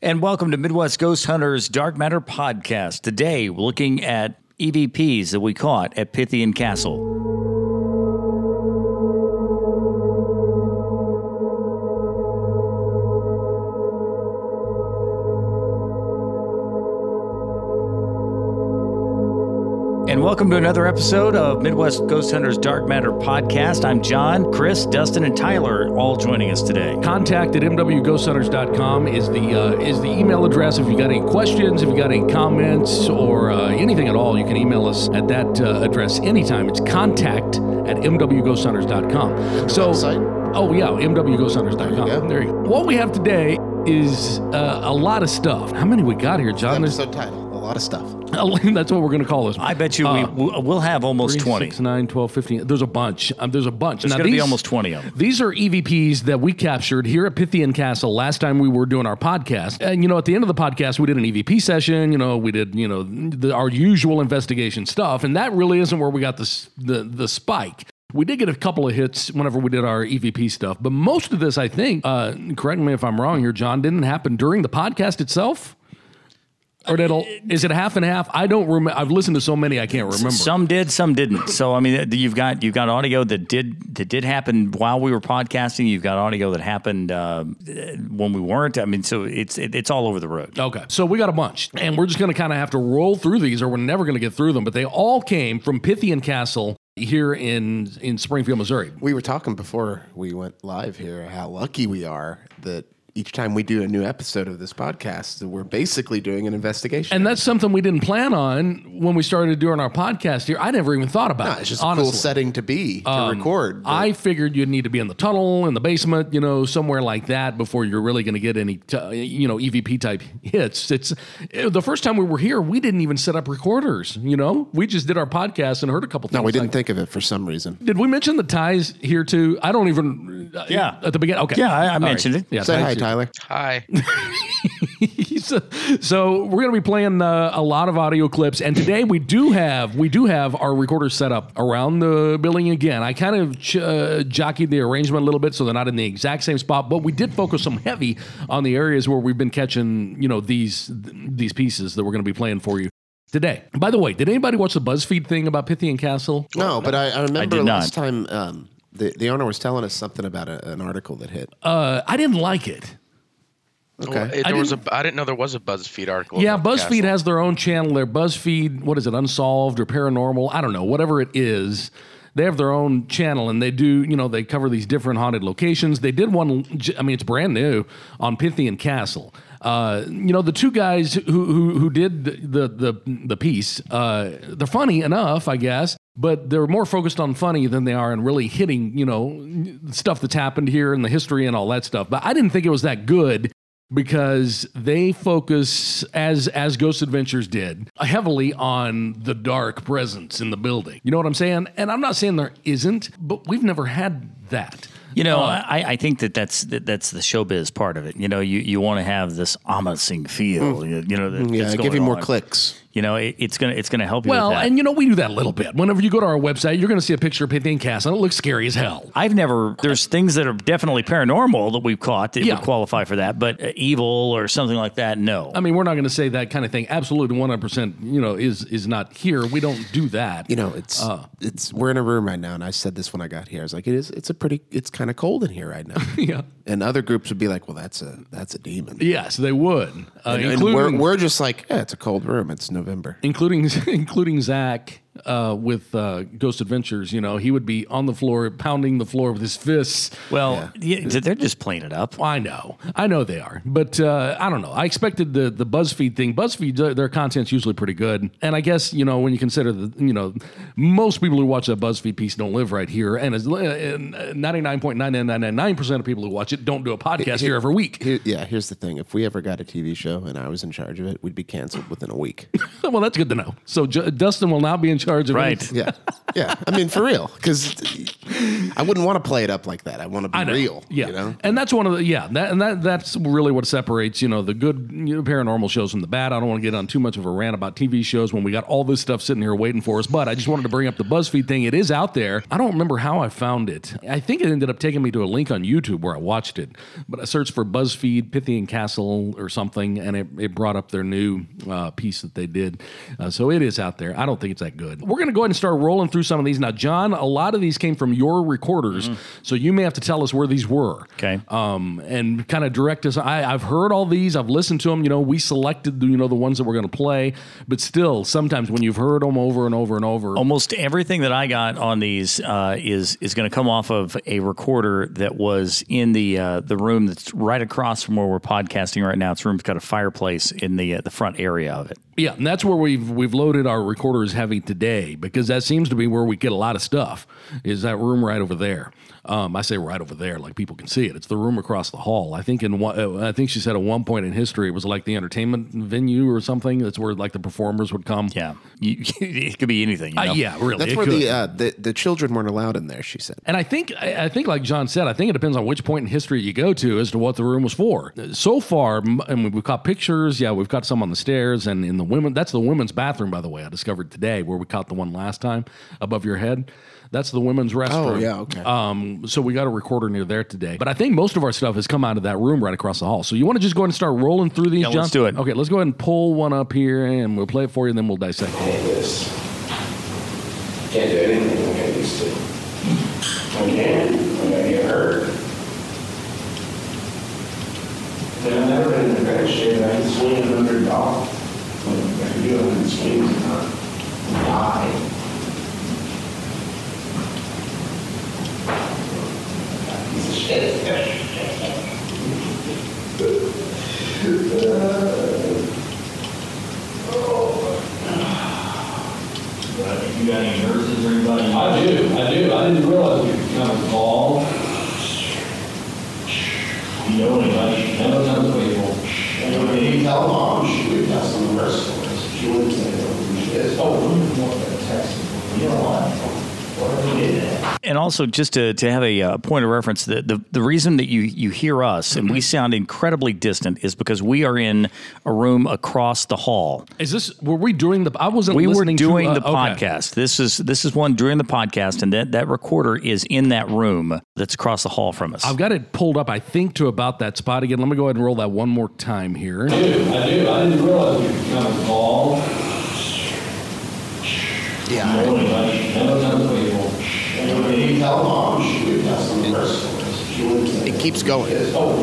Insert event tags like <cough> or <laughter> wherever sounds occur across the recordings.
And welcome to Midwest Ghost Hunters Dark Matter Podcast. Today, we're looking at EVPs that we caught at Pythian Castle. Welcome to another episode of Midwest Ghost Hunters Dark Matter Podcast. I'm John, Chris, Dustin, and Tyler all joining us today. Contact at mwghosthunters.com is the uh, is the email address. If you got any questions, if you got any comments, or uh, anything at all, you can email us at that uh, address anytime. It's contact at mwghosthunters.com. So, website? oh yeah, mwghosthunters.com. There you go. There you go. What we have today is uh, a lot of stuff. How many we got here, John? Episode title. A lot of stuff. <laughs> <laughs> That's what we're going to call this. I bet you we, Uh, we'll we'll have almost Three, 20. six, nine, 12, 15. There's a bunch. Um, there's a bunch. There's Now, going to be these- almost 20 of them. These are EVPs that we captured here at Pythian Castle last time we were doing our podcast. And, you know, at the end of the podcast, we did an EVP session. You know, we did, you know, the, our usual investigation stuff. And that really isn't where we got this, the, the spike. We did get a couple of hits whenever we did our EVP stuff. But most of this, I think, uh, correct me if I'm wrong here, John, didn't happen during the podcast itself? Or that'll is it half and half? I don't remember. I've listened to so many, I can't remember. Some did, some didn't. So I mean, you've got you've got audio that did that did happen while we were podcasting. You've got audio that happened uh, when we weren't. I mean, so it's it, it's all over the road. Okay. So we got a bunch, and we're just going to kind of have to roll through these, or we're never going to get through them. But they all came from Pythian Castle here in in Springfield, Missouri. We were talking before we went live here how lucky we are that each time we do a new episode of this podcast, we're basically doing an investigation. And that's something we didn't plan on when we started doing our podcast here. I never even thought about No, it. it's just honestly. Um, a cool setting to be to record. but- I figured you'd need to be in the tunnel, in the basement, you know, somewhere like that before you're really going to get any, t- you know, EVP type hits. It's the first time we were here, we didn't even set up recorders. You know, we just did our podcast and heard a couple. no, we didn't like- think of it for some reason. Did we mention the ties here too? I don't even. uh, Yeah. At the beginning. Okay. Yeah, I- I All mentioned it. Yeah. Say hi, here. Tyler. Hi. <laughs> so, so we're going to be playing uh, a lot of audio clips, and today we do have we do have our recorder set up around the building again. I kind of ch- uh, jockeyed the arrangement a little bit so they're not in the exact same spot, but we did focus some heavy on the areas where we've been catching you know these these pieces that we're going to be playing for you. Today. By the way, did anybody watch the BuzzFeed thing about Pythian Castle? No, but I, I remember did last not. time um, the, the owner was telling us something about a, an article that hit. Uh, I didn't like it. Okay. Well, it- I there was a. I didn't know there was a BuzzFeed article. Yeah, BuzzFeed Castle. has their own channel Their BuzzFeed, what is it, Unsolved or Paranormal? I don't know, whatever it is. They have their own channel and they do, you know, they cover these different haunted locations. They did one, I mean, it's brand new on Pythian Castle. Uh, you know, the two guys who who, who did the the the piece, uh, they're funny enough, I guess, but they're more focused on funny than they are on really hitting, you know, stuff that's happened here and the history and all that stuff. But I didn't think it was that good because they focus as as Ghost Adventures did heavily on the dark presence in the building. You know what I'm saying? And I'm not saying there isn't, but we've never had that. You know, I, I think that that's that, that's the showbiz part of it. You know, you, you want to have this ominous feel. You, you know, that, Hmm. yeah, give you more clicks. You know, it, it's gonna it's gonna help you. Well, with that. and you know we do that a little bit. Whenever you go to our website, you're going to see a picture of Pythian Castle. and It looks scary as hell. I've never. There's things that are definitely paranormal that we've caught that Yeah. would qualify for that, but uh, evil or something like that, no. I mean, we're not going to say that kind of thing. Absolutely, 100. percent You know, is is not here. We don't do that. You know, it's Uh. it's we're in a room right now, and I said this when I got here. I was like, it is. It's a pretty. It's kind of cold in here right now. <laughs> yeah. and other groups would be like, well, that's a that's a demon. Yes, they would, uh, And including we're, we're just like, yeah, it's a cold room. It's November. including <laughs> including Zak uh, with uh, Ghost Adventures. You know, he would be on the floor pounding the floor with his fists. well, yeah, they're just playing it up. I know, I know they are, but uh, I don't know. I expected the the BuzzFeed thing. BuzzFeed, their, their content's usually pretty good, and I guess you know when you consider the you know most people who watch that BuzzFeed piece don't live right here, and ninety nine point nine nine nine nine nine percent of people who watch it don't do a podcast here every week. Here, yeah, here's the thing. If we ever got a TV show and I was in charge of it, we'd be canceled within a week. <laughs> well, that's good to know. So J- Dustin will now be in charge charge of Right. anything. Yeah, yeah. I mean, for real, because I wouldn't want to play it up like that. I want to be know. real. Yeah, you know. and that's one of the yeah, that, and that that's really what separates you know the good you know, paranormal shows from the bad. I don't want to get on too much of a rant about TV shows when we got all this stuff sitting here waiting for us. But I just wanted to bring up the BuzzFeed thing. It is out there. I don't remember how I found it. I think it ended up taking me to a link on YouTube where I watched it. But I searched for BuzzFeed Pythian Castle or something, and it, it brought up their new uh, piece that they did. Uh, so it is out there. I don't think it's that good. We're going to go ahead and start rolling through some of these now. John, a lot of these came from your recorders, so you may have to tell us where these were Okay. um, and kind of direct us. I, I've heard all these. I've listened to them. You know, we selected the, you know the ones that we're going to play, but still, sometimes when you've heard them over and over and over, Almost everything that I got on these uh, is is going to come off of a recorder that was in the uh, the room that's right across from where we're podcasting right now. It's room's got a fireplace in the uh, the front area of it. Yeah, and that's where we've we've loaded our recorders heavy today because that seems to be where we get a lot of stuff. Is that room right over there? Um, I say right over there, like people can see it. It's the room across the hall. I think in one, uh, I think she said at one point in history it was like the entertainment venue or something. That's where like the performers would come. Yeah, you, <laughs> it could be anything. You Uh, yeah, really. That's it where could. the, uh, the the children weren't allowed in there. She said. And I think I I think like John said, I think it depends on which point in history you go to as to what the room was for. So far, m- and we've caught pictures. Yeah, we've got some on the stairs and in the women. That's the women's bathroom, by the way. I discovered today where we caught the one last time above your head. That's the women's restroom. Oh, yeah, okay. Um, so we got a recorder near there today. But I think most of our stuff has come out of that room right across the hall. So you want to just go ahead and start rolling through these, Yeah, John? let's do it. Okay, let's go ahead and pull one up here and we'll play it for you, and then we'll dissect it. this. Can't do anything like I used to. I can, when I get hurt. And I've never been in a bad shape, I can swing a hundred dollars. I can do a hundred swings and not die. Piece of shit. You got any nurses or anybody? I do, I do. I didn't realize we could come and call. You know anybody? No, tons of people. And when you tell mom, she would tell some merciless. She wouldn't say no. She says, oh, we didn't want that text. You know what? What if we did that? And also, just to, to have a uh, point of reference, the, the, the reason that you, you hear us and we sound incredibly distant is because we are in a room across the hall. Is this were we doing the? I wasn't. We were listening doing to, uh, the okay. podcast. This is this is one during the podcast, and that, that recorder is in that room that's across the hall from us. I've got it pulled up, I think, to about that spot again. Let me go ahead and roll that one more time here. I do. I do. I didn't realize we could come and call. Yeah. It keeps going. Oh,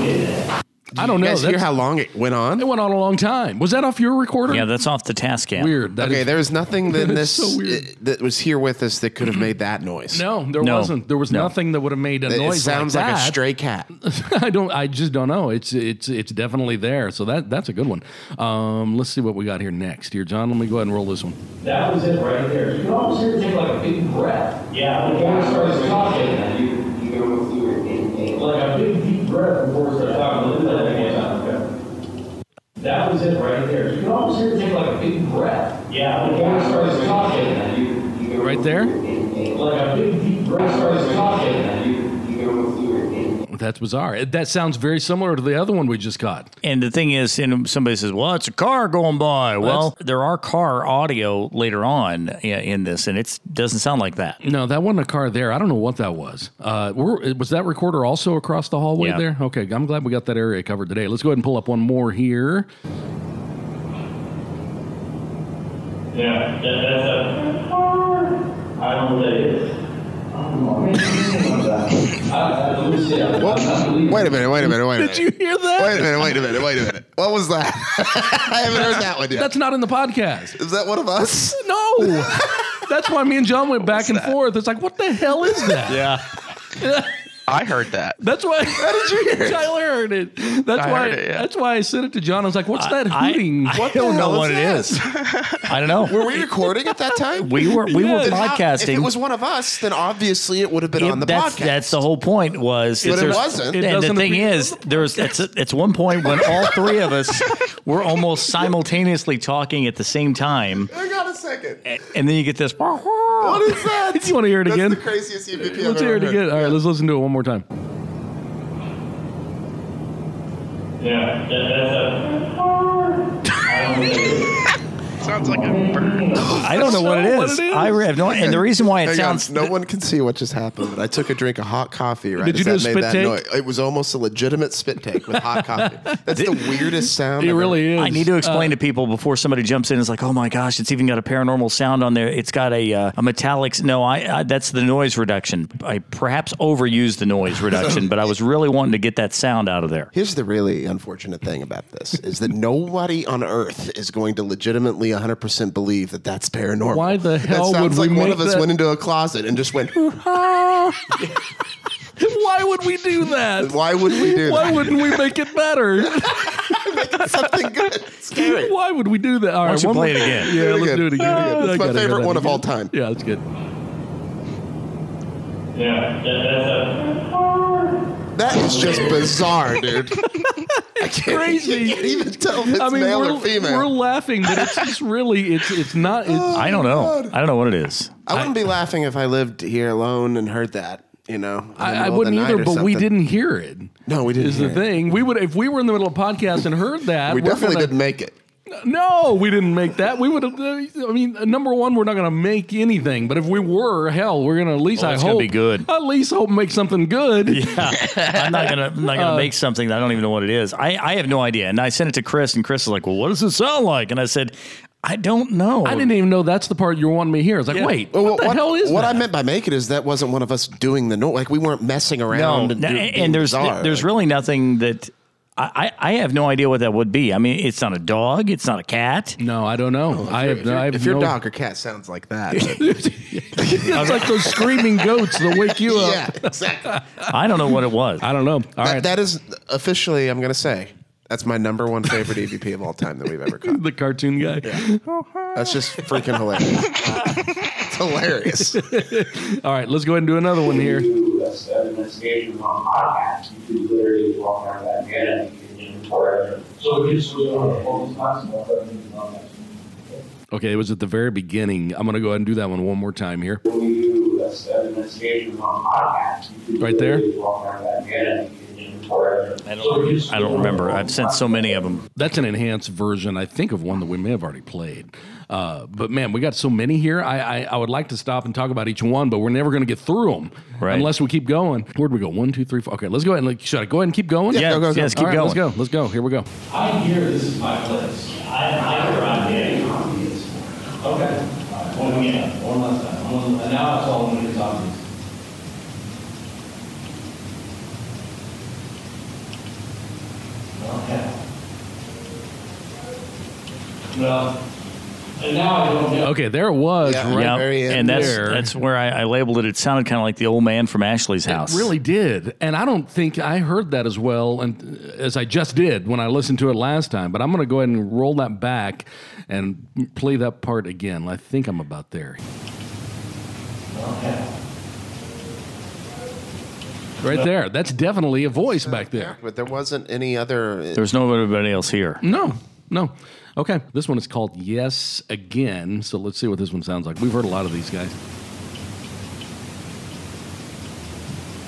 we? I don't know. Did You know. guys hear That's- how long it went on? it went on a long time. Was that off your recorder? yeah, that's off the Tascam. weird. That Okay, is- there was nothing <laughs> in this so weird. uh, that was here with us that could have made that noise. no, there No. wasn't. There was No. nothing that would have made a It, it noise. sounds like, like, a that. stray <laughs> cat. I don't. I just don't know. It's it's it's definitely there. So that that's a good one. Um, let's see what we got here next. Here, John. Let me go ahead and roll this one. That was it right there. You can almost hear it take like a big breath. Yeah. Before it starts talking. You, you go through it in, in. Like a big deep breath before it starts talking. Let's do that one more time. Okay. That was it right there. You can almost hear it take like a big breath. Yeah. Before it starts talking. You, you go Right there? through it in, in. Like a big deep breath starts talking. You, you go through it in, in. That's bizarre. That sounds very similar to the other one we just got. And the thing is, and somebody says, "Well, it's a car going by." Well, there are car audio later on in this, and it doesn't sound like that. No, that wasn't a car there. I don't know what that was. Uh, were, was that recorder also across the hallway Yeah. there? Okay, I'm glad we got that area covered today. Let's go ahead and pull up one more here. Yeah. That, that's a. I don't know what that is. I, let me see. I, Whoa, wait a minute, wait a minute, wait a minute. Did you hear that? Wait a minute, wait a minute, wait a minute. What was that? <laughs> I haven't heard that one yet. That's not in the podcast. Is that one of us? <laughs> No. <laughs> That's why me and John went back and forth. It's like, what the hell is that? Yeah. I heard that. That's why. <laughs> How did you hear it? Tyler heard it. That's I why. heard it, yeah. That's why I sent it to John. I was like, "What's that I, hooting?" I What the don't know hell what is it that? is. I don't know. Were we recording at that time? We were we were Yes. How- podcasting. If it was one of us, then obviously it would have been It- on the that's, podcast. That's the whole point. Was But it wasn't. It and the thing appear is, there was it's, it's one point when all <laughs> three of us were almost simultaneously talking at the same time, Hang on a second. and then you get this. What is that? <laughs> You wanna hear it That's again? the craziest EVP I've Let's ever hear it heard. again. All right, let's listen to it one more time. Yeah, that, that's a. <laughs> Sounds like a bird. I don't know what it What is. it is. I have no. And the reason why it Hang on, sounds no one can see what just happened, but I took a drink of hot coffee. Right? Did you as do a that made spit that take? noise. It was almost a legitimate spit take with hot coffee. That's the weirdest sound. It I've really is. I need to explain to people before somebody jumps in. It's like, oh my gosh, it's even got a paranormal sound on there. It's got a uh, a metallic. No, I, I that's the noise reduction. I perhaps overused the noise reduction, but I was really wanting to get that sound out of there. Here's the really unfortunate thing about this is that nobody on earth is going to legitimately 100% believe that that's paranormal. Why the hell that sounds would we like one make of us that- went into a closet and just went, <laughs> Why would we do that? why would we do that? Why that? wouldn't we make it better? <laughs> Something good. <laughs> Scary. Why would we do that? All right, don't you one play more- it again? Yeah, let's again. do it again. Do it again. I It's my gotta hear favorite that one of again. all time. Yeah, that's good. Yeah, that, that's a. That is just bizarre, dude. <laughs> I can't, Crazy. I can't even tell if it's I mean, male we're, or female. we're laughing, but it's just really, it's it's not. It's, oh, I don't know. I don't know what it is. I wouldn't be laughing if I lived here alone and heard that. You know, I, I wouldn't either, or but we didn't hear it. No, we didn't Is the it. thing we would if we were in the middle of a podcast and heard that We definitely gonna- didn't make it. No, we didn't make that. We would have. Uh, I mean, uh, number one, we're not going to make anything. But if we were, hell, we're going to at least. Well, I hope gonna be good. At least hope make something good. Yeah, I'm not gonna I'm not gonna uh, make something that I don't even know what it is. I, I have no idea, and I sent it to Chris, and Chris is like, "Well, what does it sound like?" And I said, "I don't know." I didn't even know that's the part you were wanting me to hear. I was like, Yeah. wait, Well, what the hell is what that? I meant by make it is that wasn't one of us doing the note. Like we weren't messing No, around. and, no, do- and, being there's bizarre. there's Like, really nothing that I, I I have no idea what that would be. I mean, it's not a dog, it's not a cat. No, I don't know. Oh, I have. if, your- I have if your no- dog or cat sounds like that, <laughs> it's like those screaming goats that wake you up. yeah, exactly. I don't know what it was. I don't know. All That- right, that is officially, I'm going to say, that's my number one favorite EVP of all time that we've ever caught. <laughs> the cartoon guy. That's just freaking hilarious. <laughs> it's hilarious. All right, let's go ahead and do another one here. That's that investigation on podcast. You could literally walk around that again and you can inventory. So we just, we don't have focus possible, but we can on that. Okay, it was at the very beginning. I'm going to go ahead and do that one one more time here. When we do that's that investigation on podcast. Right there? literally Walk around that again and you can inventory. I don't, I don't remember. I've sent so many of them. That's an enhanced version, I think, of one that we may have already played. Uh, but man, we got so many here. I, I I would like to stop and talk about each one, but we're never going to get through them Right. unless we keep going. Where'd we go? One, two, three, four. Okay, let's go ahead and like, should I go ahead and keep going? Yeah, go, go, go. yes, keep All right, going. Let's go. Let's go. Here we go. I hear this is my place. I, I hear I'm getting. Okay. All right, one again, one last time. One, and now it's all when it's obvious. Okay. Well, and now I don't know. Okay, there it was. Yeah. Right Yeah, very and that's there. that's where I, I labeled it. It sounded kind of like the old man from Ashley's house. It really did, and I don't think I heard that as well, and as I just did when I listened to it last time. But I'm going to go ahead and roll that back and play that part again. I think I'm about there. Okay. Right there. That's definitely a voice back there. But there wasn't any other. There's nobody else here. No, no. Okay, this one is called Yes Again. So let's see what this one sounds like. We've heard a lot of these guys.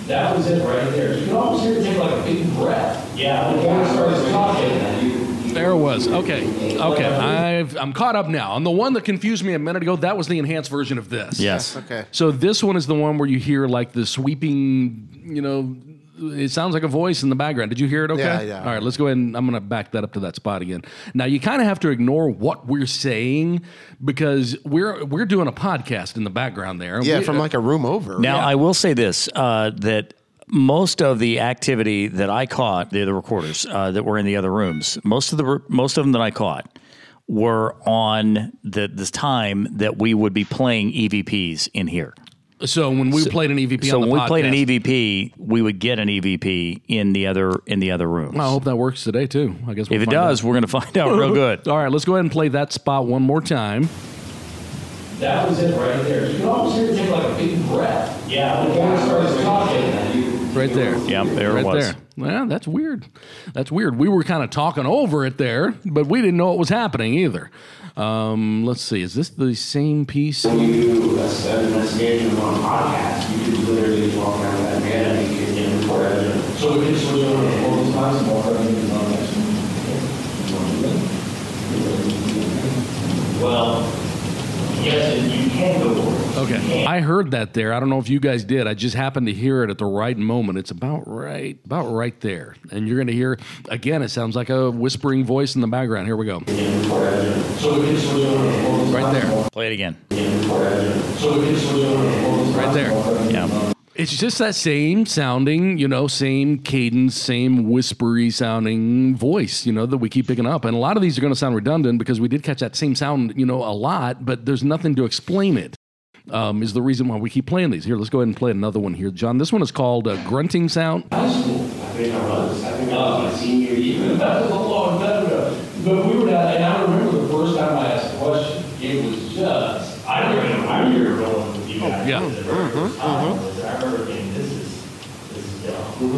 That was it right there. You can almost hear it take like a big breath. Yeah. Before it starts talking. There it was. Okay, okay. I've, I'm caught up now. On the one that confused me a minute ago, that was the enhanced version of this. Yes. Okay. So this one is the one where you hear like the sweeping, you know, it sounds like a voice in the background. Did you hear it okay? Yeah, yeah. All right, let's go ahead and I'm going to back that up to that spot again. Now, you kind of have to ignore what we're saying because we're we're doing a podcast in the background there. Yeah, We- from like a room over. Now, I will say this uh, that most of the activity that I caught, the, the recorders uh, that were in the other rooms, most of the most of them that I caught were on the this time that we would be playing EVPs in here. So when we played an EVP so on the when we played an EVP, we would get an EVP in the other in the other rooms. I hope that works today too. I guess we'll if it find out. does, we're going to find out real good. <laughs> All right, let's go ahead and play that spot one more time. That was it right there. You can almost hear it take like a big breath. Yeah. Before it starts talking. Right there. Yeah, there right it was. there. Well, that's weird. That's weird. We were kind of talking over it there, but we didn't know what was happening either. Um, let's see. Is this the same piece? When you do a- an investigation on a podcast, you could literally walk around that man and you can record evidence. So we can switch over to focus times and walk around and on next Well, yes, and you can go over. Okay. I heard that there. I don't know if you guys did. I just happened to hear it at the right moment. It's about right, about right there. And you're going to hear, again, it sounds like a whispering voice in the background. Here we go. So we can switch over to focus Right there. Play it again. So we can switch over to focus Right there. and walk around and Yeah. It's just that same sounding, you know, same cadence, same whispery sounding voice, you know, that we keep picking up. And a lot of these are going to sound redundant because we did catch that same sound, you know, a lot, but there's nothing to explain it. Um, is the reason why we keep playing these. Here, let's go ahead and play another one here, John. This one is called uh, grunting sound. I think I was, I think I was my senior year. <laughs> That was a long time ago. But we were down, and I remember the first time I asked a question, it was just, I remember, I remember going with you guys. Yeah. the very first time. I remember thinking, this is, this is dumb.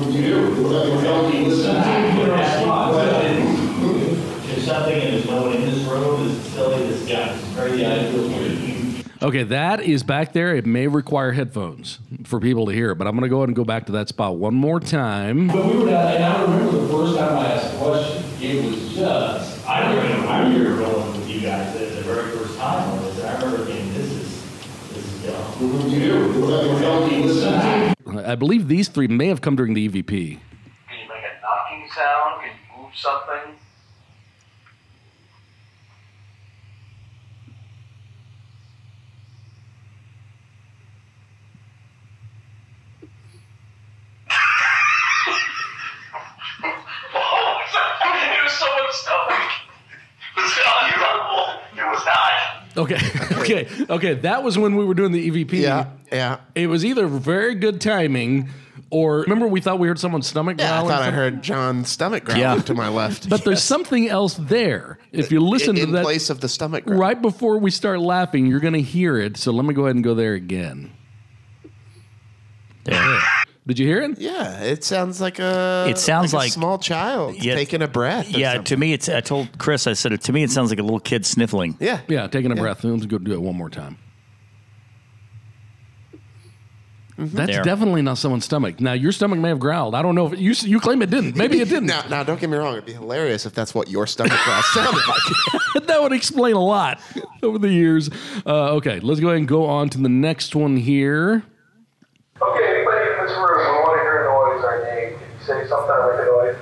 If something is going in this room is silly, this guy is crazy, I feel weird. Okay, that is back there. It may require headphones for people to hear, but I'm going to go ahead and go back to that spot one more time. But we were down, and I remember the first time I asked a question, it was just, I remember, I remember going with you guys the, the very first time on this, and I remember thinking, this is, this is dumb. I believe these three may have come during the EVP. Can you make a knocking sound? Can you move something? it was someone's stomach. It was unbelievable. It was not. Okay, <laughs> okay, okay. That was when we were doing the EVP. Yeah, yeah. It was either very good timing or remember we thought we heard someone's stomach Yeah, I thought I heard John's stomach growling Yeah. to my left. But there's something else there. If you listen in, to that place of the stomach growl. right before we start laughing, you're going to hear it. So let me go ahead and go there again. There. Did you hear it? Yeah, it sounds like a. It sounds a like- small child Yeah. taking a breath. or Yeah, something. to me, it's. I told Chris, I said, to me, it sounds like a little kid sniffling. Yeah, Yeah, taking a breath. Let's go do it one more time. That's There. definitely not someone's stomach. Now your stomach may have growled. I don't know if you you claim it didn't. Maybe it didn't. <laughs> Now, now, don't get me wrong. It'd be hilarious if that's what your stomach growl <laughs> sounded like. <laughs> that would explain a lot over the years. Uh, okay, let's go ahead and go on to the next one here. Okay, anybody in this room, we want to hear a noise or a name. Can you say something like a noise?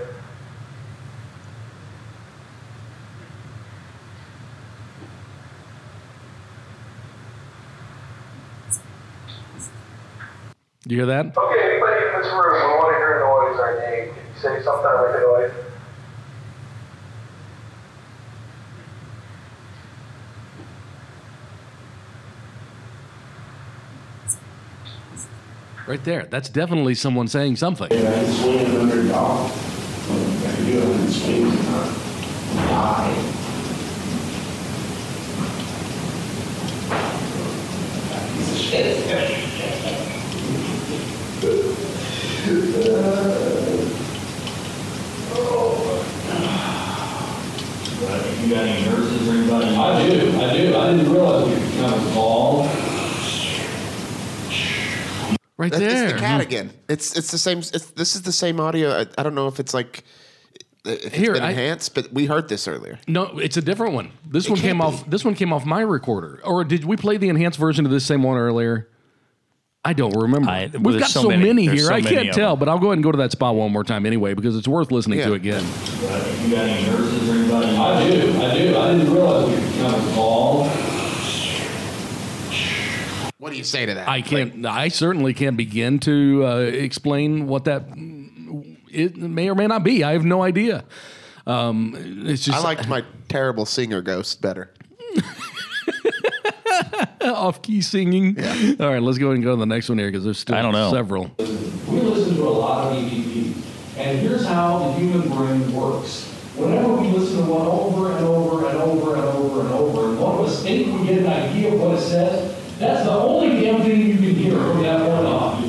Do you hear that? Okay, anybody in this room, we want to hear a noise or a name. Can you say something like a noise? Right there. That's definitely someone saying something. I can swing it under dog. I can do it when it not die. Piece of shit. But if you got any nurses or anybody? I do, I do. I didn't realize we could kind of involved. Right That- there. It's the cat mm-hmm. again. It's it's the same. It's, this is the same audio. I, I don't know if it's like if it's Here, been I- enhanced, but we heard this earlier. No, it's a different one. This one came be. off. This one came off my recorder. Or did we play the enhanced version of this same one earlier? I don't remember. I- well, We've there's got so, so many, many. There's here. so I many can't of tell, them. but I'll go ahead and go to that spot one more time anyway because it's worth listening to again. You got any nurses or anybody? I do, I do. I didn't realize we could kind of involved. What do you say to that? I can't. I certainly can't begin to uh, explain what that it may or may not be. I have no idea. Um, it's just I liked my terrible singer ghost better. <laughs> Off key singing. Yeah. All right, let's go ahead and go to the next one here because there's still I don't know. several. We listen to a lot of EVP, and here's how the human brain works. Whenever we listen to one over and over and over and over and over, and one of us think we get an idea of what it says, that's the only damn thing you can hear from that point on.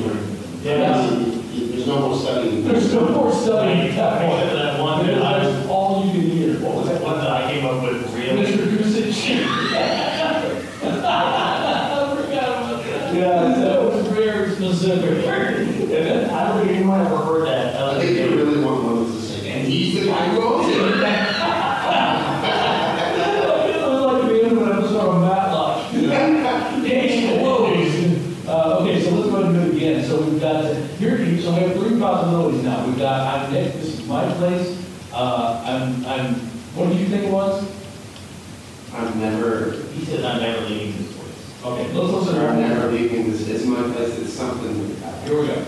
That's- There's no more studying. There's no more studying at that point. Except for that one that I- That's all you can hear. What was that one that I came up with? Really? Mr. Goosich. I forgot about that. Yeah, that was very specific. I don't think anyone ever heard that. I think they really want one of us to say, and he's the guy who owns it. It was like the end of an episode of Matlock. Whoa. Uh, okay, so let's go ahead and do it again. So we've got, here, so we have three possibilities now. We've got, I'm Nick, this is my place. Uh, I'm, I'm, what do you think it was? I've never, He said I'm never leaving this place. Okay, let's listen to I'm her. never leaving this, it's my place, it's something. Here we go.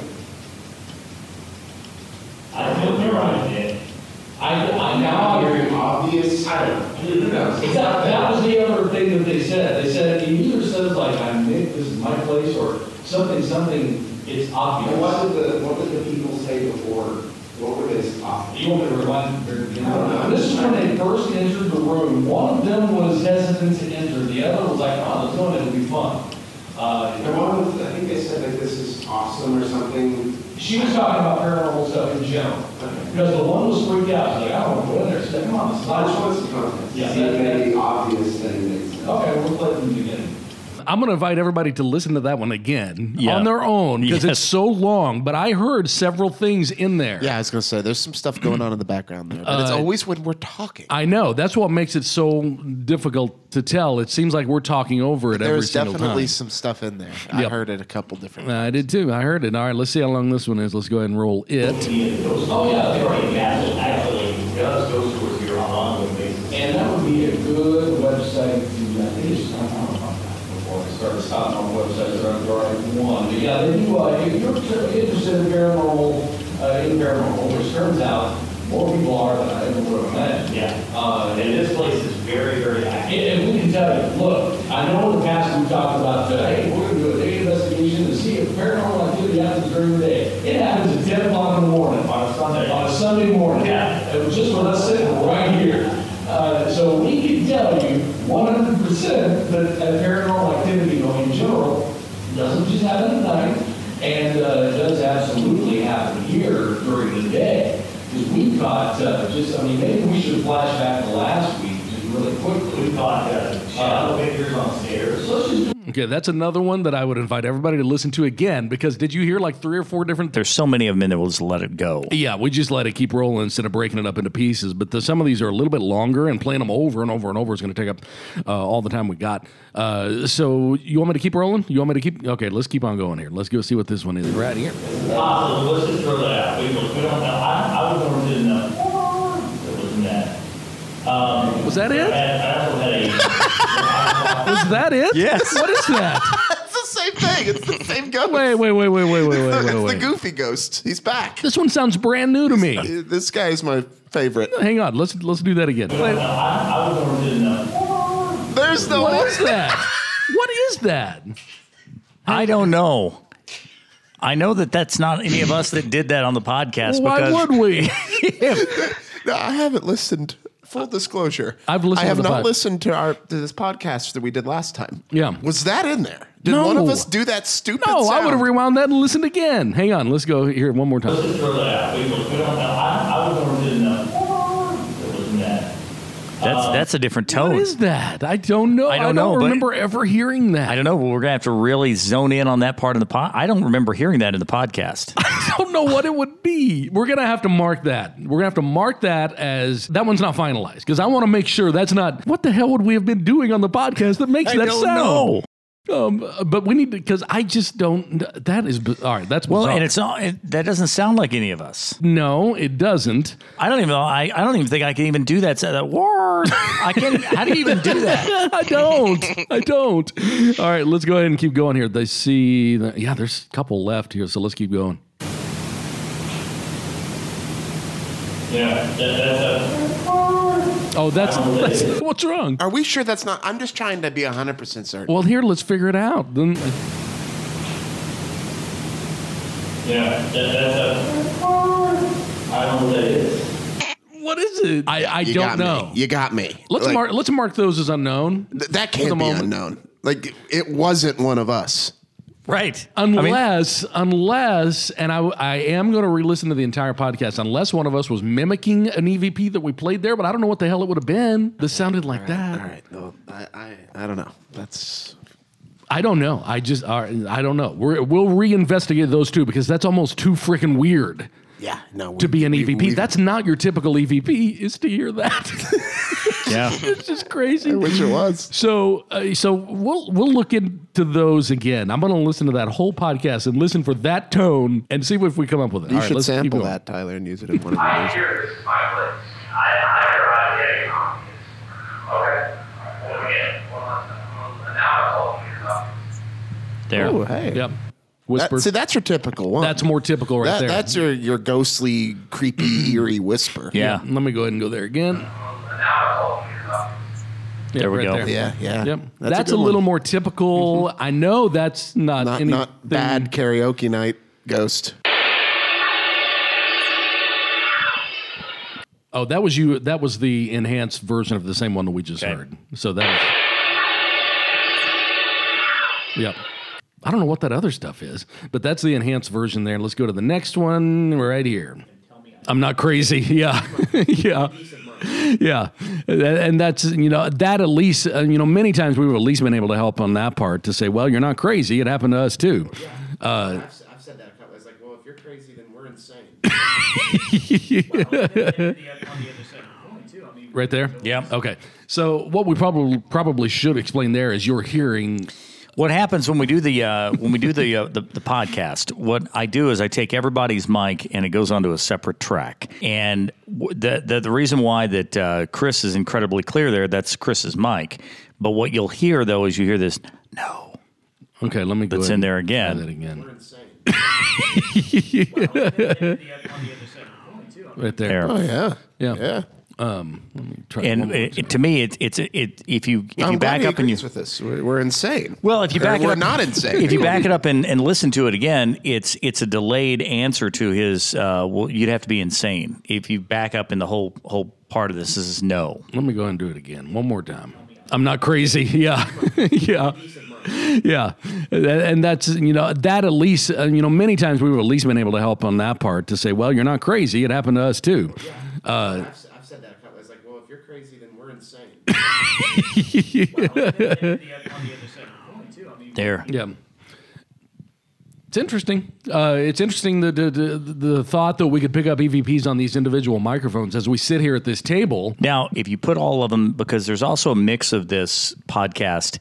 I don't know if you're right, Nick. I, I I'm now. now hearing obvious, I don't know. Who knows? That, that was the other thing that they said. They said, it either says like, I'm Nick, this is my place, or something, something, it's And obvious. what did the, what did the people say before, what were they talking? You want me to rewind? This is when they first entered the room. One of them was hesitant to enter. The other was like, oh, let's go in, it'll be fun. Uh, And one of, the- I think they said like this is awesome or something. she was talking about paranormal stuff in general. Because the one was freaked out. She's like, I don't want to go in there. She's like, come on, it's I just not. want some context. Yeah, See if that- any obvious thing makes. Okay, we'll play from the beginning. I'm going to invite everybody to listen to that one again Yeah. on their own because Yes. it's so long. But I heard several things in there. Yeah, I was gonna say there's some stuff going on in the background there, but it's Uh, always when we're talking. I know. That's what makes it so difficult to tell. It seems like we're talking over it every There's single definitely time. some stuff in there. I heard it a couple different. I did too. I heard it. All right, let's see how long this one is. Let's go ahead and roll it. Oh, yeah, they already Actually, actually, does go towards here on an ongoing basis. And that would be a good website to, I think it's, I don't know about that before I started stopping on websites, there are already one. But yeah, they do, uh, if you're interested in paranormal, uh, in paranormal, which turns out more people are than I ever would have imagined. Yeah. Uh, And this place is very, very active. and, and we can tell you, look, I know in the past we've talked about, uh, hey, we're gonna do a day investigation to see if paranormal activity happens during the day. It happens at ten o'clock in the morning. On a Sunday. On a Sunday morning. Yeah. It was just with us sitting right here. Uh, so we can tell you one hundred percent that uh, paranormal activity going in general doesn't just happen at night, and, Because uh, just, I mean, maybe we should flash back to last week, just really quickly. We caught uh, shadow pictures on stairs. Let's just do Okay, that's another one that I would invite everybody to listen to again because did you hear like three or four different There's so many of them, that we'll just let it go. Yeah, we just let it keep rolling instead of breaking it up into pieces. But the, some of these are a little bit longer, and playing them over and over and over is going to take up uh, all the time we got. Uh, so you want me to keep rolling? You want me to keep? Okay, let's keep on going here. Let's go see what this one is right here. Possible, let's just throw that out. We don't, we don't know. I, I was going to know. It wasn't that. Um, Was that I, it? I also had a. Was that it? Yes. What is that? <laughs> It's the same thing. It's the same ghost. Wait, wait, wait, wait, wait, wait, wait, wait. it's wait, the wait. goofy ghost. He's back. This one sounds brand new to me. This guy is my favorite. Hang on, let's let's do that again. I, I was going to know. There's the What one. is that? What is that? I don't know. I know that that's not any of us that did that on the podcast Why because would we? <laughs> No, I haven't listened. Full disclosure. I've listened I have to the not pod- listened to our to this podcast that we did last time. Yeah. Was that in there? Did No. one of us do that stupid? No, I would have rewound that and listened again. Hang on, let's go here one more time. just throw that. We don't, we don't know. I, I was going to know. It wasn't that. That's uh, that's a different tone. is that? I don't know. I don't know, but- remember ever hearing that. I don't know, but we're gonna have to really zone in on that part of the pod. I don't remember hearing that in the podcast. <laughs> I don't know what it would be. We're gonna have to mark that. We're gonna have to mark that as that one's not finalized because I want to make sure that's not. What the hell would we have been doing on the podcast that makes I that don't sound? know. Um, but we need to because I just don't. That is all right. That's Well, bizarre. and it's not. It, that doesn't sound like any of us. no, it doesn't. I don't even know. I, I don't even think I can even do that. That word. I can't. How do you even do that? <laughs> I don't. I don't. All right, let's go ahead and keep going here. They see. The, yeah, there's a couple left here, so let's keep going. Yeah, that, that's a. Oh, that's, that's what's wrong. Are we sure that's not? I'm just trying to be 100% certain. Well, here, let's figure it out. Then Yeah, that, that's a, I don't know what that is. what is it? I, I you don't got know. Me. You got me. Let's Like, mark. Let's mark those as unknown. th- that for the can't be moment. unknown. Like it wasn't one of us. Right. I mean, Unless, unless, and I, I am going to re-listen to the entire podcast. Unless one of us was mimicking an EVP that we played there, but I don't know what the hell it would have been. This sounded like that. All right. Well, I, I, I don't know. That's I don't know. I just, I don't know. We're, we'll reinvestigate those two because that's almost too freaking weird yeah. No. to be an we- EVP. we- that's not your typical EVP. Is to hear that. <laughs> yeah. <laughs> it's just crazy. I wish it was. So, uh, so we'll we'll look into those again. I'm going to listen to that whole podcast and listen for that tone and see if we come up with it. You All right, should let's sample that, Tyler, and use it in one of your I videos. hear my place. I, I arrived getting copies. Okay. Well, again, one last time. Now it's all cleared up. There. Oh, hey. Yep. That, Whisper. see, that's your typical one. that's more typical right That- there. That's your your ghostly, creepy, <clears throat> eerie whisper. Yeah. Let me go ahead and go there again. And now it's all cleared up. Yeah, There we right go. there. Yeah. Yeah. Yep. That's, That's, a, good little one. more typical. Mm-hmm. I know that's not Not not bad karaoke night ghost. Oh, that was you. That was the enhanced version of the same one that we just Okay. heard. So that was. Yep. I don't know what that other stuff is, but that's the enhanced version there. Let's go to the next one right here. I'm not crazy. <laughs> <laughs> Yeah. yeah. Yeah. And- that's, you know, that at least, uh, you know, many times we've at least been able to help on that part to say, well, you're not crazy. It happened to us too. Uh, I've, I've said that a couple. It's like, well, if you're crazy, then we're insane. <laughs> right there? Yeah. Okay. So what we probably probably should explain there is you're hearing What happens when we do the uh, when we do the, uh, the the podcast? What I do is I take everybody's mic and it goes onto a separate track. And the the, the reason why that uh, Chris is incredibly clear there, that's Chris's mic. But what you'll hear though is you hear this no. Okay, let me go That's ahead in there again. try that again. insane. <laughs> Right there. There. Oh yeah. Yeah. Yeah. Try one And more it, it- to me, it, it's it if you if I'm you back up and you with this. We're, we're insane. Well, if you Or back it we're up, not insane. If you back it up and, and listen to it again, it's it's a delayed answer to his. Uh, well, you'd have to be insane if you back up in the whole whole part of this is no. Let me go ahead and do it again. One more time. I'm not crazy. <laughs> <laughs> Yeah. yeah. Yeah. And- And that's, you know, that at least, uh, you know, many times we've at least been able to help on that part to say, well, you're not crazy. It happened to us too. Uh, I've, I've said that a couple. It's like, well, if you're crazy, then we're. There. Yeah. It's interesting. Uh, it's interesting the, the, the, the thought that we could pick up EVPs on these individual microphones as we sit here at this table. Now, if you put all of them, because there's also a mix of this podcast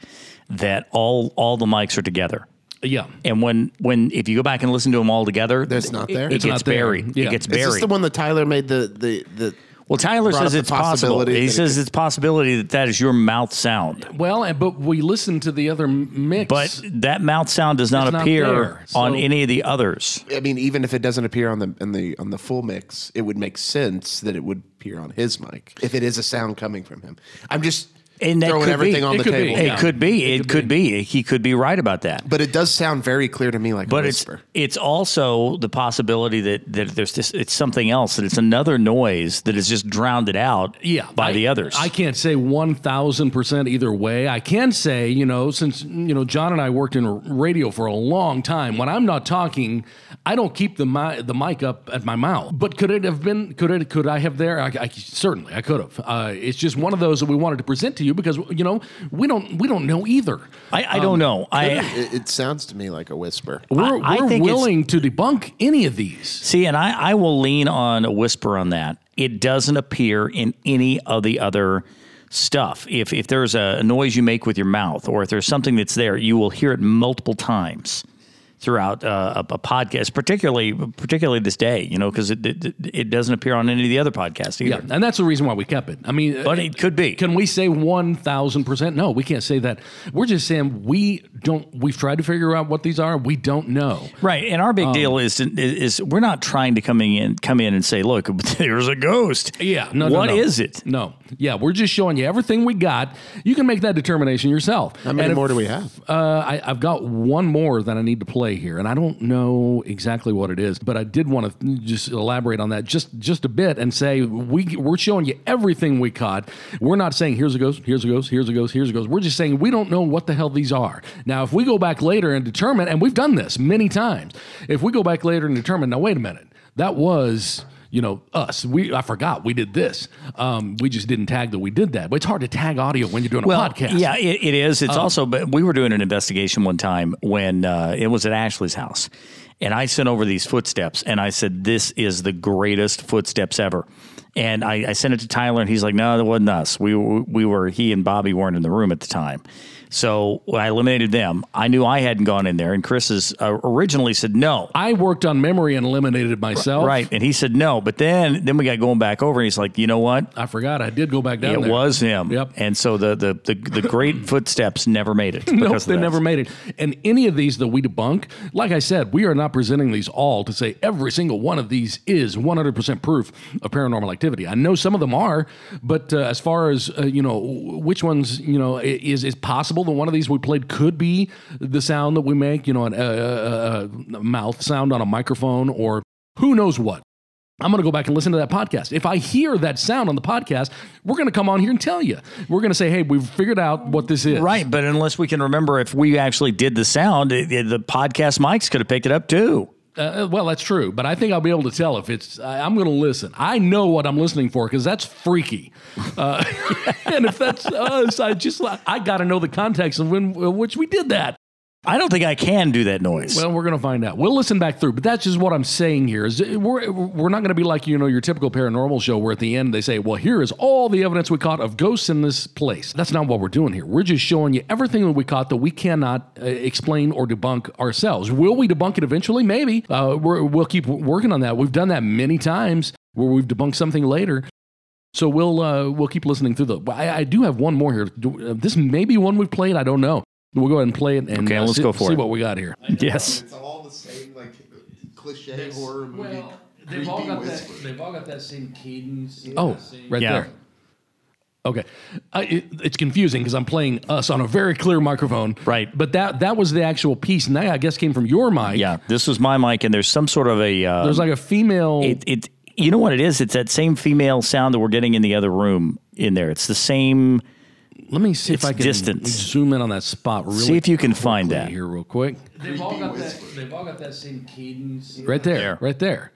that all all the mics are together. Yeah. And when when if you go back and listen to them all together, That's not there? It, It's gets not there. buried. Yeah. It gets Is this buried. the one that Tyler made the the the? Well, Tyler says it's the possible. possibility He says could- it's possibility that that is your mouth sound. Well, and- but we listened to the other m- mix. But that mouth sound does not It's not appear there, on so- any of the others. I mean, even if it doesn't appear on the on the on the full mix, it would make sense that it would appear on his mic if it is a sound coming from him. I'm just And that throwing could everything be. on It the could be. table. It could be. It It, could could be. He could be right about that. But it does sound very clear to me like But a it's whisper. it's also the possibility that, that there's this it's something else that it's another noise that has just drowned it out yeah, by I- the others. I can't say one thousand percent either way. I can say, you know, since you know John and I worked in radio for a long time. When I'm not talking, I don't keep the mi- the mic up at my mouth. But could it have been? Could it? Could I have there? I, I certainly I could have. Uh, it's just one of those that we wanted to present to you because you know we don't we don't know either. I, I don't um, know. I it, it sounds to me like a whisper. We're, I we're think willing to debunk any of these. see, and I, I will lean on a whisper on that. It doesn't appear in any of the other stuff. If if there's a noise you make with your mouth, or if there's something that's there, you will hear it multiple times throughout uh, a, a podcast, particularly particularly this day. You know, because it, it it doesn't appear on any of the other podcasts either. Yeah, and that's the reason why we kept it. I mean, But it could be. Can we say one thousand percent? No, we can't say that. We're just saying we don't. We've tried to figure out what these are. We don't know. Right, and our big Um, deal is, is is we're not trying to coming in come in and say, look, <laughs> there's a ghost. Yeah, no, no, no. is it? No, Yeah, we're just showing you everything we got. You can make that determination yourself. How many And if- more do we have? Uh, I, I've got one more that I need to play here, and I don't know exactly what it is, but I did want to just elaborate on that just just a bit and say we we're showing you everything we caught. We're not saying here's a ghost, here's a ghost, here's a ghost, here's a ghost. We're just saying we don't know what the hell these are. Now, if we go back later and determine, and we've done this many times, if we go back later and determine, now wait a minute, that was you know us. We I forgot we did this. Um, we just didn't tag that we did that. But it's hard to tag audio when you're doing a podcast. yeah, it, it is. It's also, but we were doing an investigation one time when uh, it was at Ashley's house, and I sent over these footsteps, and I said, "This is the greatest footsteps ever." And I, I sent it to Tyler, and he's like, "No, that wasn't us. We we were. He and Bobby weren't in the room at the time." So when I eliminated them. I knew I hadn't gone in there, and Chris is, uh, originally said no. I worked on memory and eliminated myself. Right, and he said no, but then then we got going back over, and he's like, you know what? I forgot. I did go back down It there. was him. Yep. And so the the the, the great <clears throat> footsteps never made it. <laughs> Nope, because of they that. never made it. And any of these that we debunk, like I said, we are not presenting these all to say every single one of these is 100% proof of paranormal activity. I know some of them are, but uh, as far as uh, you know, which ones you know is is possible that one of these we played could be the sound that we make, you know, a uh, uh, uh, mouth sound on a microphone or who knows what. I'm going to go back and listen to that podcast. If I hear that sound on the podcast, we're going to come on here and tell you. We're going to say, "Hey, we've figured out what this is." Right, but unless we can remember if we actually did the sound, it- the podcast mics could have picked it up too. Uh, well, that's true, but I think I'll be able to tell if it's. I'm going to listen. I know what I'm listening for because that's freaky, uh, <laughs> and if that's us, I just I got to know the context of when which we did that. I don't think I can do that noise. Well, we're going to find out. We'll listen back through, but that's just what I'm saying here. Is we're we're not going to be like you know your typical paranormal show where at the end they say, "Well, here is all the evidence we caught of ghosts in this place." That's not what we're doing here. We're just showing you everything that we caught that we cannot uh, explain or debunk ourselves. Will we debunk it eventually? Maybe. Uh, we'll keep working on that. We've done that many times where we've debunked something later. So we'll uh, we'll keep listening through the. I, I do have one more here. Uh, This may be one we've played. I don't know. We'll go ahead and play it and Okay, uh, let's see, go for see it. what we got here. yes. It's all the same, like cliche horror movie. Well, they've all got that. They've all got that same cadence. Oh, right Yeah. there. Okay, I, it, it's confusing because I'm playing us on a very clear microphone. Right. but that that was the actual piece, and that I guess came from your mic. Yeah, this was my mic, and there's some sort of a. Uh, there's like a female. it, it. You know what it is? It's that same female sound that we're getting in the other room in there. It's the same. Let me see if it's I can distance. zoom in on that spot. Really See if you can find quickly that. here, real quick. They've all got that. They've all got that same cadence. Right there. There. Right there.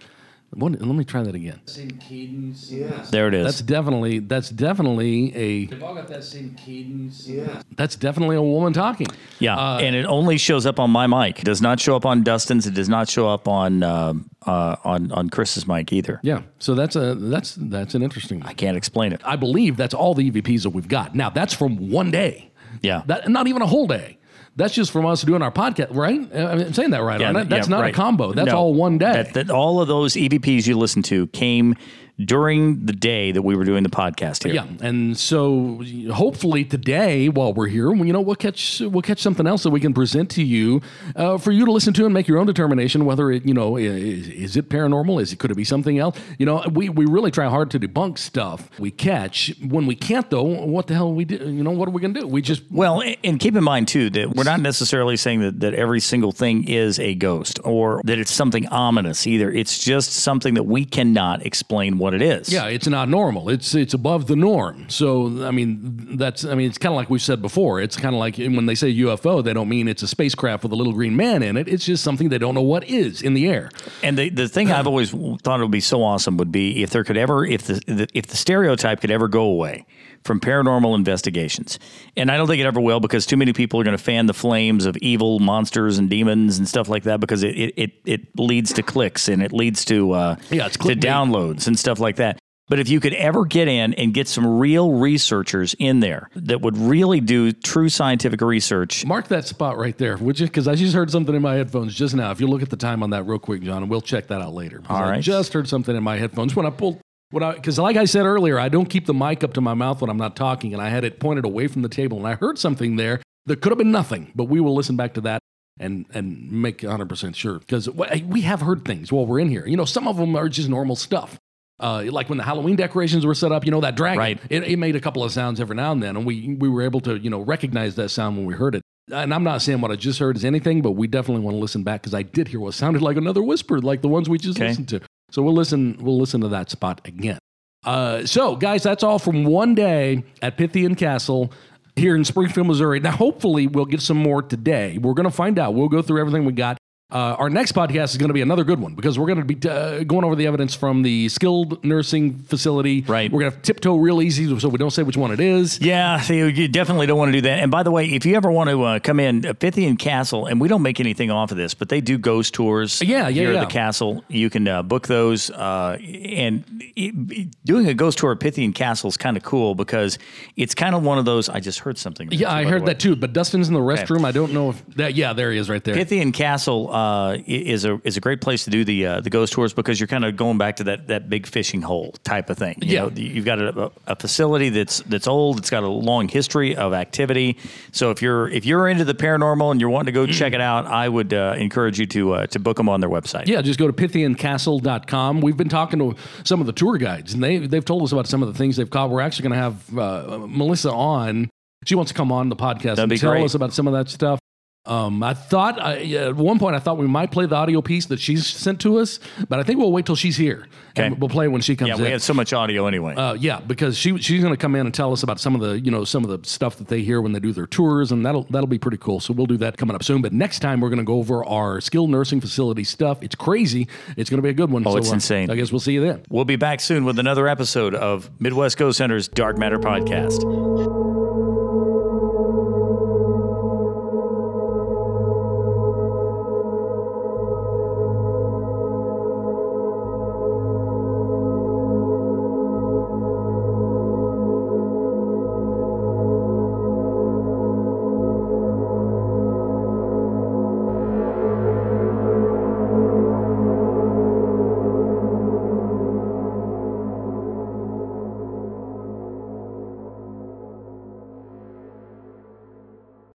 What, let me try that again. Same cadence. There it is. That's definitely that's definitely a They've all got that same cadence. that's definitely a woman talking. yeah, Uh, and it only shows up on my mic. It does not show up on Dustin's. It does not show up on um uh, on on Chris's mic either. Yeah. So that's a that's that's an interesting one. I can't explain it. I believe that's all the EVPs that we've got. Now that's from one day. Yeah. That not even a whole day. That's just from us doing our podcast, right? I'm saying that right. Yeah, aren't That's yeah, not right. a combo. That's No. all one day. That, that all of those EVPs you listen to came during the day that we were doing the podcast here. yeah, and so hopefully today, while we're here, you know, we'll catch we'll catch something else that we can present to you uh, for you to listen to and make your own determination whether it, you know, is, is it paranormal? Is it could it be something else? You know, we, we really try hard to debunk stuff we catch. When we can't, though, what the hell we do? You know, what are we gonna do? We just Well, and keep in mind too that we're not necessarily saying that, that every single thing is a ghost or that it's something ominous either. It's just something that we cannot explain what it is. Yeah, it's not normal. It's it's above the norm. So I mean, that's I mean, it's kind of like we've said before. It's kind of like when they say UFO, they don't mean it's a spacecraft with a little green man in it. It's just something they don't know what is in the air. And the, the thing I've always thought it would be so awesome would be if there could ever if the, the if the stereotype could ever go away from paranormal investigations. And I don't think it ever will because too many people are going to fan the flames of evil monsters and demons and stuff like that because it it, it, it leads to clicks and it leads to uh, Yeah, it's to downloads and stuff like that. But if you could ever get in and get some real researchers in there that would really do true scientific research, Mark that spot right there, would you? Because I just heard something in my headphones just now. If you look at the time on that real quick, John, and we'll check that out later. All I just heard something in my headphones when I pulled. When I, because like I said earlier, I don't keep the mic up to my mouth when I'm not talking, and I had it pointed away from the table, and I heard something there that could have been nothing, but we will listen back to that and and make 100 percent sure because we have heard things while we're in here. You know, some of them are just normal stuff. Uh, like when the Halloween decorations were set up, you know that dragon. Right. It, it made a couple of sounds every now and then, and we we were able to you know recognize that sound when we heard it. And I'm not saying what I just heard is anything, but we definitely want to listen back because I did hear what sounded like another whisper, like the ones we just Okay. listened to. So we'll listen. We'll listen to that spot again. Uh, so, guys, that's all from one day at Pythian Castle here in Springfield, Missouri. Now, hopefully, we'll get some more today. We're going to find out. We'll go through everything we got. Uh, our next podcast is going to be another good one because we're going to be uh, going over the evidence from the skilled nursing facility. Right. We're going to tiptoe real easy so we don't say which one it is. Yeah, so you- definitely don't want to do that. And by the way, if you ever want to uh, come in, uh, Pythian Castle, and we don't make anything off of this, but they do ghost tours. Yeah, yeah, here yeah. at the castle. You can uh, book those. Uh, and it, doing a ghost tour at Pythian Castle is kind of cool because it's kind of one of those. I just heard something. Yeah, I heard that too. But Dustin's in the restroom. I don't know if that. Yeah, there he is, right there. Pythian Castle uh, is a is a great place to do the uh, the ghost tours because you're kind of going back to that that big fishing hole type of thing. You Yeah. know, you've got a, a facility that's that's old. It's got a long history of activity. So if you're if you're into the paranormal and you're wanting to go check it out, I would uh, encourage you to uh, to book them on their website. Yeah, just go to pythiancastle.com. We've been talking to some of the tour guides, and they, they've told us about some of the things they've caught. We're actually going to have uh, Melissa on. She wants to come on the podcast That'd and tell great. us about some of that stuff. Um, I thought I, at one point I thought we might play the audio piece that she's sent to us, but I think we'll wait till she's here and Okay. we'll play when she comes Yeah, in. we have so much audio anyway. Uh, yeah, because she she's going to come in and tell us about some of the you know some of the stuff that they hear when they do their tours, and that'll that'll be pretty cool. So we'll do that coming up soon. But next time we're going to go over our skilled nursing facility stuff. It's crazy. It's going to be a good one. Oh, so, it's uh, insane. I guess we'll see you then. we'll be back soon with another episode of Midwest Ghost Center's Dark Matter Podcast.